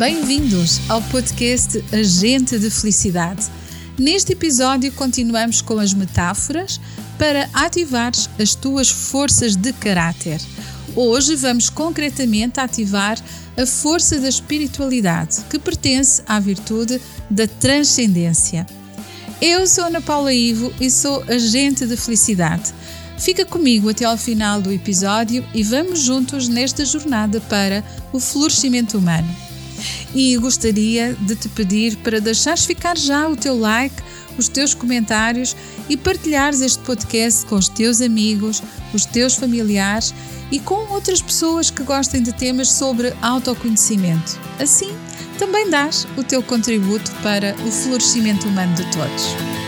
Bem-vindos ao podcast Agente de Felicidade. Neste episódio, continuamos com as metáforas para ativares as tuas forças de caráter. Hoje vamos concretamente ativar a força da espiritualidade, que pertence à virtude da transcendência. Eu sou Ana Paula Ivo e sou agente de felicidade. Fica comigo até ao final do episódio e vamos juntos nesta jornada para o florescimento humano. E gostaria de te pedir para deixares ficar já o teu like, os teus comentários e partilhares este podcast com os teus amigos, os teus familiares e com outras pessoas que gostem de temas sobre autoconhecimento. Assim, também dás o teu contributo para o florescimento humano de todos.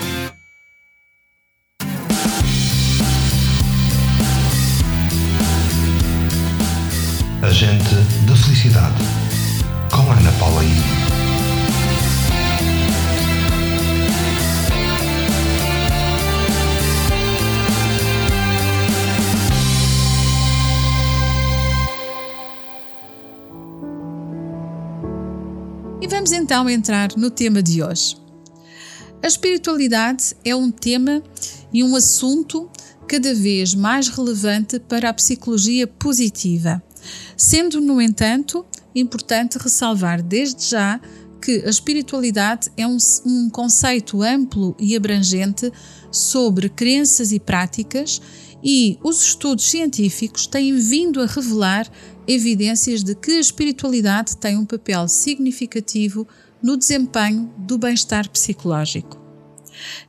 Vamos então entrar no tema de hoje. A espiritualidade é um tema e um assunto cada vez mais relevante para a psicologia positiva, sendo, no entanto, importante ressalvar desde já que a espiritualidade é um, um conceito amplo e abrangente sobre crenças e práticas, e os estudos científicos têm vindo a revelar evidências de que a espiritualidade tem um papel significativo no desempenho do bem-estar psicológico.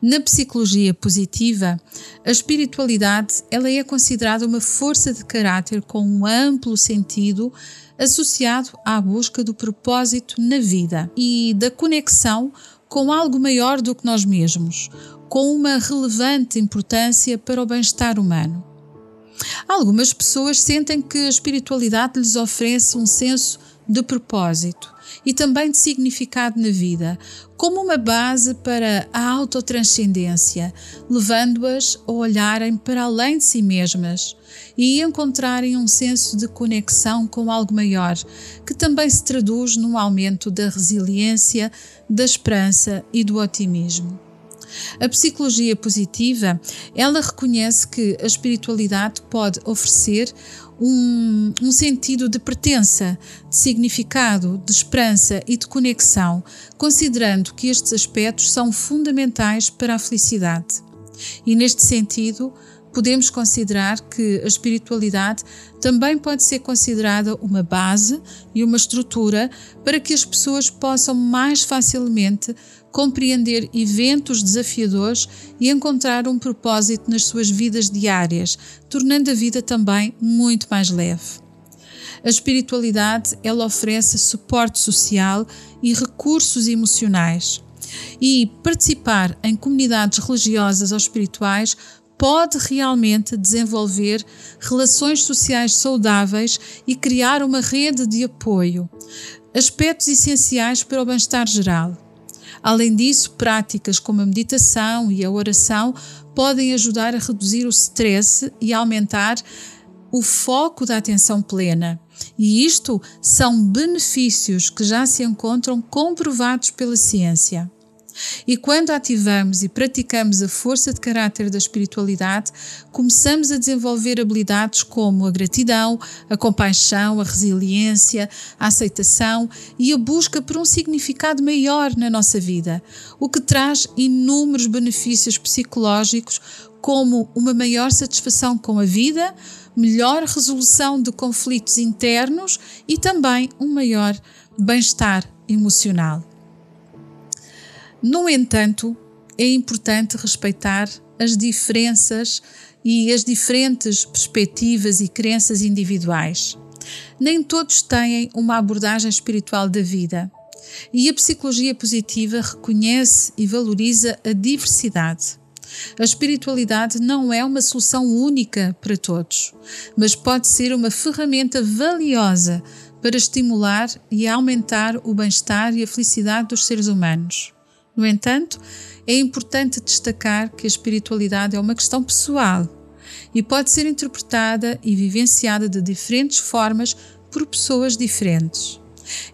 Na psicologia positiva, a espiritualidade ela é considerada uma força de caráter com um amplo sentido associado à busca do propósito na vida e da conexão com algo maior do que nós mesmos, com uma relevante importância para o bem-estar humano. Algumas pessoas sentem que a espiritualidade lhes oferece um senso de propósito e também de significado na vida, como uma base para a autotranscendência, levando-as a olharem para além de si mesmas e encontrarem um senso de conexão com algo maior, que também se traduz num aumento da resiliência, da esperança e do otimismo. A psicologia positiva, ela reconhece que a espiritualidade pode oferecer um, um, sentido de pertença, de significado, de esperança e de conexão, considerando que estes aspectos são fundamentais para a felicidade. E neste sentido, podemos considerar que a espiritualidade também pode ser considerada uma base e uma estrutura para que as pessoas possam mais facilmente compreender eventos desafiadores e encontrar um propósito nas suas vidas diárias, tornando a vida também muito mais leve. A espiritualidade ela oferece suporte social e recursos emocionais. E participar em comunidades religiosas ou espirituais pode realmente desenvolver relações sociais saudáveis e criar uma rede de apoio, aspectos essenciais para o bem-estar geral. Além disso, práticas como a meditação e a oração podem ajudar a reduzir o stress e aumentar o foco da atenção plena. E isto são benefícios que já se encontram comprovados pela ciência. E quando ativamos e praticamos a força de caráter da espiritualidade, começamos a desenvolver habilidades como a gratidão, a compaixão, a resiliência, a aceitação e a busca por um significado maior na nossa vida, o que traz inúmeros benefícios psicológicos, como uma maior satisfação com a vida, melhor resolução de conflitos internos e também um maior bem-estar emocional. No entanto, é importante respeitar as diferenças e as diferentes perspectivas e crenças individuais. Nem todos têm uma abordagem espiritual da vida. E a psicologia positiva reconhece e valoriza a diversidade. A espiritualidade não é uma solução única para todos, mas pode ser uma ferramenta valiosa para estimular e aumentar o bem-estar e a felicidade dos seres humanos. No entanto, é importante destacar que a espiritualidade é uma questão pessoal e pode ser interpretada e vivenciada de diferentes formas por pessoas diferentes.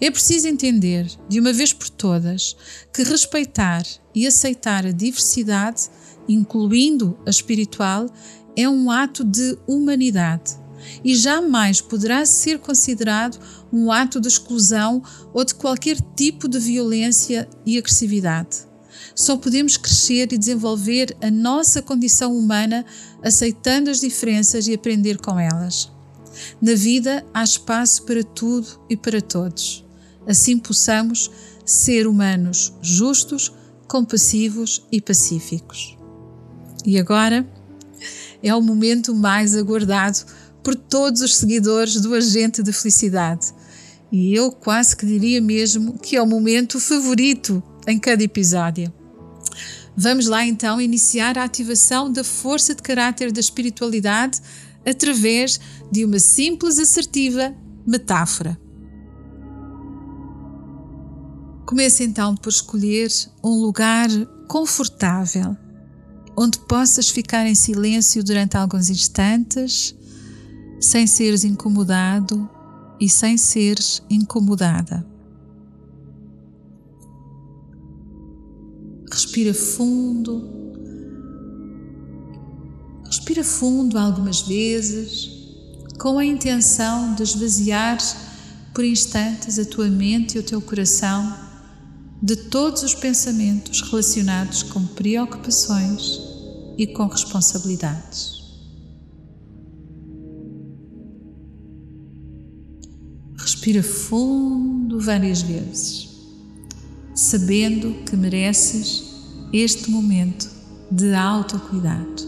É preciso entender, de uma vez por todas, que respeitar e aceitar a diversidade, incluindo a espiritual, é um ato de humanidade e jamais poderá ser considerado um ato de exclusão ou de qualquer tipo de violência e agressividade. Só podemos crescer e desenvolver a nossa condição humana aceitando as diferenças e aprender com elas. Na vida há espaço para tudo e para todos. Assim possamos ser humanos justos, compassivos e pacíficos. E agora é o momento mais aguardado por todos os seguidores do Agente de Felicidade. E eu quase que diria mesmo que é o momento favorito em cada episódio. Vamos lá então iniciar a ativação da força de caráter da espiritualidade através de uma simples, assertiva metáfora. Comece então por escolher um lugar confortável, onde possas ficar em silêncio durante alguns instantes, sem seres incomodado e sem seres incomodada. Respira fundo. Respira fundo algumas vezes, com a intenção de esvaziar por instantes a tua mente e o teu coração de todos os pensamentos relacionados com preocupações e com responsabilidades. Respira fundo várias vezes sabendo que mereces este momento de autocuidado.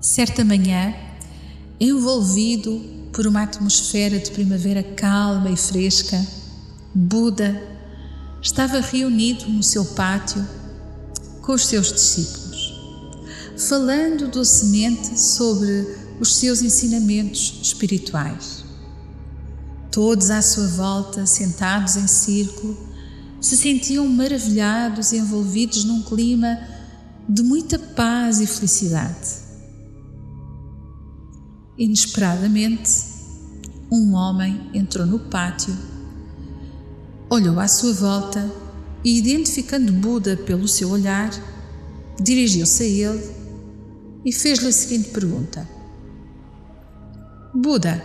Certa manhã, envolvido por uma atmosfera de primavera calma e fresca, Buda estava reunido no seu pátio com os seus discípulos, falando docemente sobre os seus ensinamentos espirituais. Todos à sua volta, sentados em círculo, se sentiam maravilhados e envolvidos num clima de muita paz e felicidade. Inesperadamente, um homem entrou no pátio, olhou à sua volta e, identificando Buda pelo seu olhar, dirigiu-se a ele e fez-lhe a seguinte pergunta: Buda,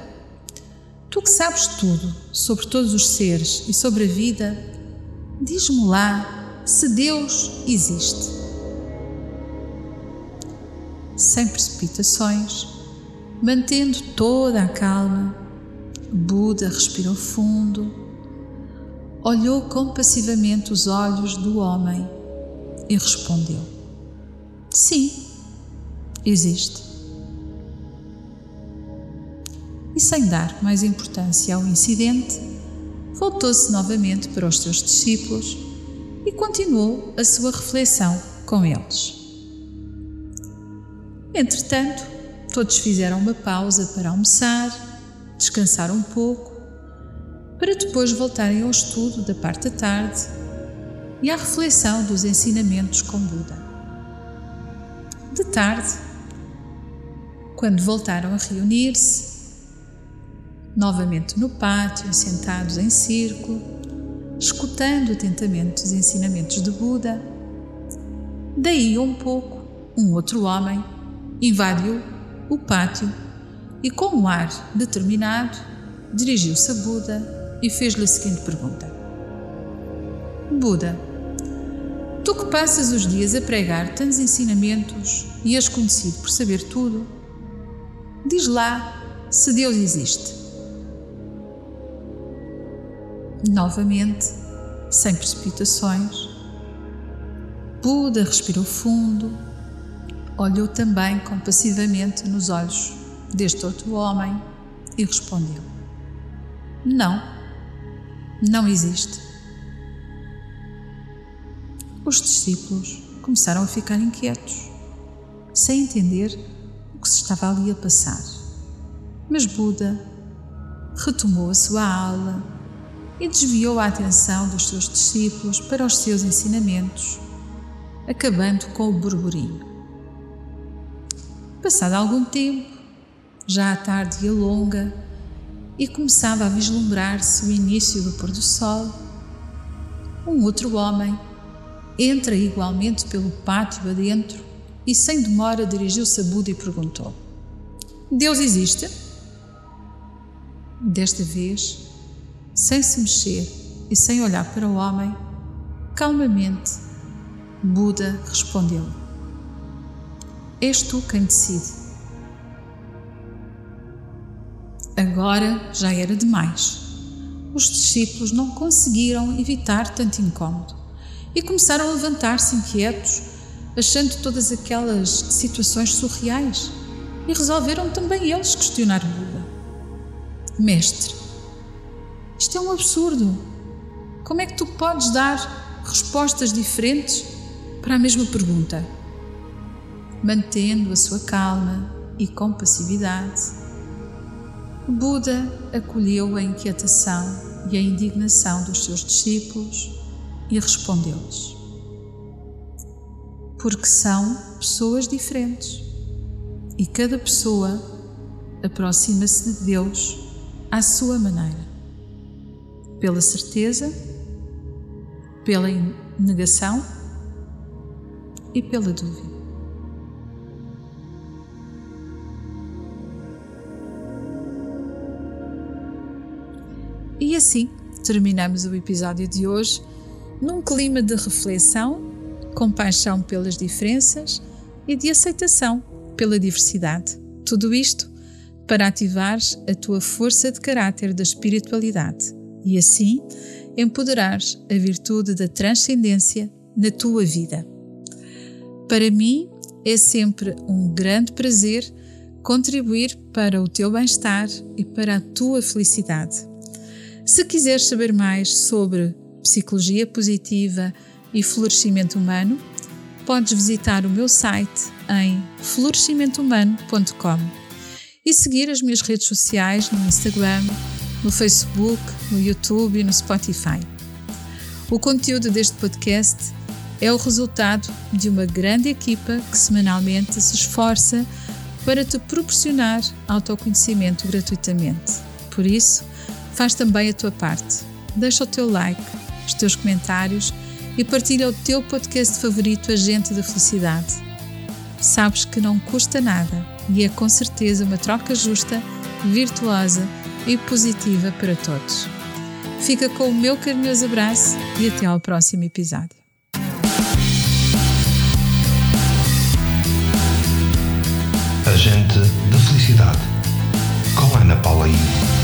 tu que sabes tudo sobre todos os seres e sobre a vida, diz-me lá se Deus existe. Sem precipitações, mantendo toda a calma, Buda respirou fundo, olhou compassivamente os olhos do homem e respondeu: Sim, existe e, sem dar mais importância ao incidente, voltou-se novamente para os seus discípulos e continuou a sua reflexão com eles. Entretanto, todos fizeram uma pausa para almoçar, descansar um pouco, para depois voltarem ao estudo da parte da tarde e à reflexão dos ensinamentos com Buda. De tarde, quando voltaram a reunir-se, novamente no pátio, sentados em círculo, escutando atentamente os ensinamentos de Buda. Daí um pouco, um outro homem invadiu o pátio e, com um ar determinado, dirigiu-se a Buda e fez-lhe a seguinte pergunta: Buda, tu que passas os dias a pregar tantos ensinamentos e és conhecido por saber tudo, diz lá se Deus existe. Novamente, sem precipitações, Buda respirou fundo, olhou também compassivamente nos olhos deste outro homem e respondeu: Não, não existe. Os discípulos começaram a ficar inquietos, sem entender que se estava ali a passar. Mas Buda retomou a sua aula e desviou a atenção dos seus discípulos para os seus ensinamentos, acabando com o burburinho. Passado algum tempo, já a tarde ia longa e começava a vislumbrar-se o início do pôr do sol, um outro homem entra igualmente pelo pátio adentro e sem demora dirigiu-se a Buda e perguntou: Deus existe? Desta vez, sem se mexer e sem olhar para o homem, calmamente, Buda respondeu: És tu quem decide. Agora já era demais. Os discípulos não conseguiram evitar tanto incômodo e começaram a levantar-se inquietos, achando todas aquelas situações surreais, e resolveram também eles questionar Buda. Mestre, isto é um absurdo. Como é que tu podes dar respostas diferentes para a mesma pergunta? Mantendo a sua calma e compassividade, Buda acolheu a inquietação e a indignação dos seus discípulos e respondeu-lhes: Porque são pessoas diferentes e cada pessoa aproxima-se de Deus à sua maneira, pela certeza, pela negação e pela dúvida. E assim terminamos o episódio de hoje num clima de reflexão, compaixão pelas diferenças e de aceitação pela diversidade. Tudo isto para ativares a tua força de caráter da espiritualidade e assim empoderares a virtude da transcendência na tua vida. Para mim é sempre um grande prazer contribuir para o teu bem-estar e para a tua felicidade. Se quiseres saber mais sobre psicologia positiva e florescimento humano, podes visitar o meu site em florescimentohumano.com e seguir as minhas redes sociais no Instagram, no Facebook, no YouTube e no Spotify. O conteúdo deste podcast é o resultado de uma grande equipa que semanalmente se esforça para te proporcionar autoconhecimento gratuitamente. Por isso, Faz também a tua parte. Deixa o teu like, os teus comentários e partilha o teu podcast favorito Agente da Felicidade. Sabes que não custa nada e é com certeza uma troca justa, virtuosa e positiva para todos. Fica com o meu carinhoso abraço e até ao próximo episódio. Agente da Felicidade com Ana Paula I.